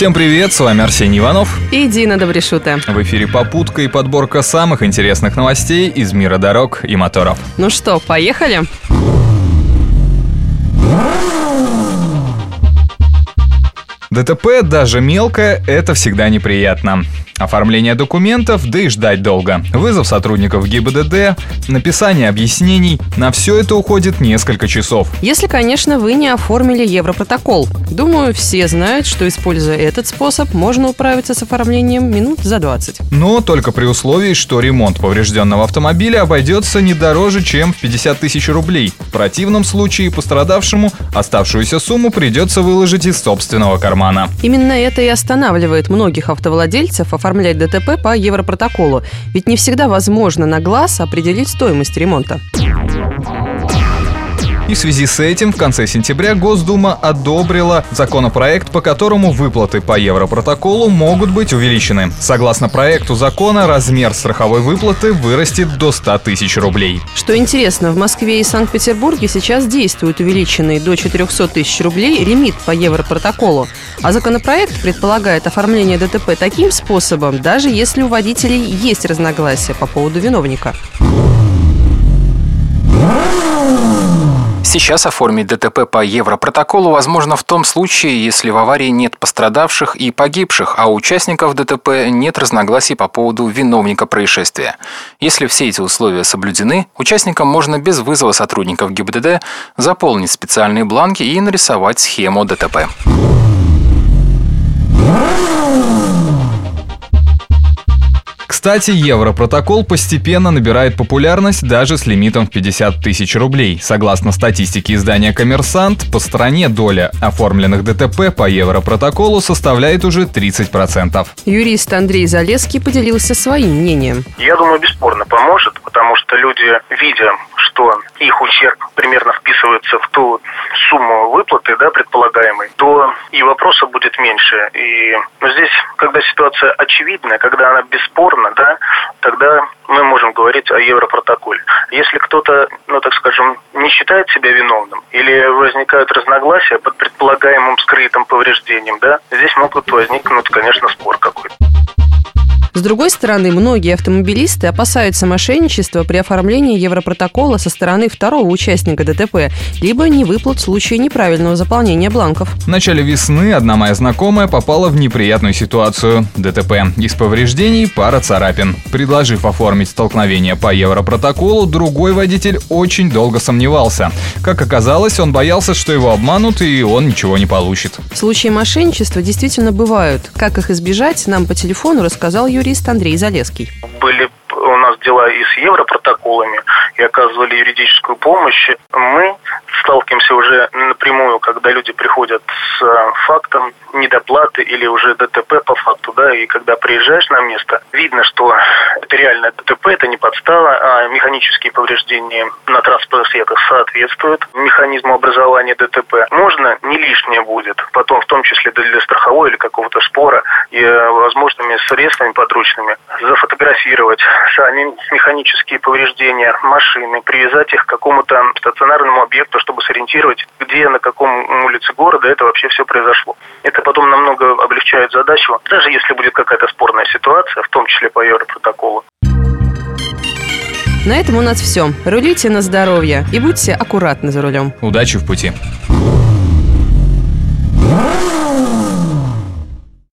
Всем привет, с вами Арсений Иванов. И Дина Добрешута. В эфире попутка и подборка самых интересных новостей из мира дорог и моторов. Ну что, поехали? ДТП, даже мелкое, это всегда неприятно. Оформление документов, да и ждать долго. Вызов сотрудников ГИБДД, написание объяснений. На все это уходит несколько часов. Если, конечно, вы не оформили Европротокол. Думаю, все знают, что, используя этот способ, можно управиться с оформлением минут за 20. Но только при условии, что ремонт поврежденного автомобиля обойдется не дороже, чем в 50 тысяч рублей. В противном случае пострадавшему оставшуюся сумму придется выложить из собственного кармана. Именно это и останавливает многих автовладельцев оформлять оформлять ДТП по Европротоколу, ведь не всегда возможно на глаз определить стоимость ремонта. И в связи с этим в конце сентября Госдума одобрила законопроект, по которому выплаты по Европротоколу могут быть увеличены. Согласно проекту закона, размер страховой выплаты вырастет до 100 тысяч рублей. Что интересно, в Москве и Санкт-Петербурге сейчас действует увеличенный до 400 тысяч рублей лимит по Европротоколу. А законопроект предполагает оформление ДТП таким способом, даже если у водителей есть разногласия по поводу виновника. Сейчас оформить ДТП по Европротоколу возможно в том случае, если в аварии нет пострадавших и погибших, а у участников ДТП нет разногласий по поводу виновника происшествия. Если все эти условия соблюдены, участникам можно без вызова сотрудников ГИБДД заполнить специальные бланки и нарисовать схему ДТП. Кстати, Европротокол постепенно набирает популярность даже с лимитом в 50 тысяч рублей. Согласно статистике издания «Коммерсант», по стране доля оформленных ДТП по Европротоколу составляет уже 30%. Юрист Андрей Залеский поделился своим мнением. Я думаю, бесспорно поможет, потому что люди, видя, что их ущерб примерно вписывается в ту сумму выплаты, да, предполагаемой, то и вопроса будет меньше. И но здесь, когда ситуация очевидная, когда она бесспорна, да, тогда мы можем говорить о Европротоколе. Если кто-то, ну так скажем, не считает себя виновным или возникают разногласия под предполагаемым скрытым повреждением, да, здесь могут возникнуть, конечно, спор какой-то. С другой стороны, многие автомобилисты опасаются мошенничества при оформлении Европротокола со стороны второго участника ДТП, либо невыплат в случае неправильного заполнения бланков. В начале весны одна моя знакомая попала в неприятную ситуацию. ДТП. Из повреждений пара царапин. Предложив оформить столкновение по Европротоколу, другой водитель очень долго сомневался. Как оказалось, он боялся, что его обманут и он ничего не получит. Случаи мошенничества действительно бывают. Как их избежать, нам по телефону рассказал Юрий юрист Андрей Залеский. Были у нас дела и с европротоколами, и оказывали юридическую помощь. Мы сталкиваемся уже напрямую, когда люди приходят с э, фактом недоплаты или уже ДТП по факту, да, и когда приезжаешь на место, видно, что это реально ДТП, это не подстава, а механические повреждения на транспортных средствах соответствуют механизму образования ДТП. Можно, не лишнее будет, потом в том числе для страховой или какого-то спора и э, возможными средствами подручными зафотографировать сами механические повреждения машины, привязать их к какому-то стационарному объекту, чтобы сориентировать, где, на каком улице города это вообще все произошло. Это потом намного облегчает задачу, даже если будет какая-то спорная ситуация, в том числе по Европротоколу. На этом у нас все. Рулите на здоровье и будьте аккуратны за рулем. Удачи в пути.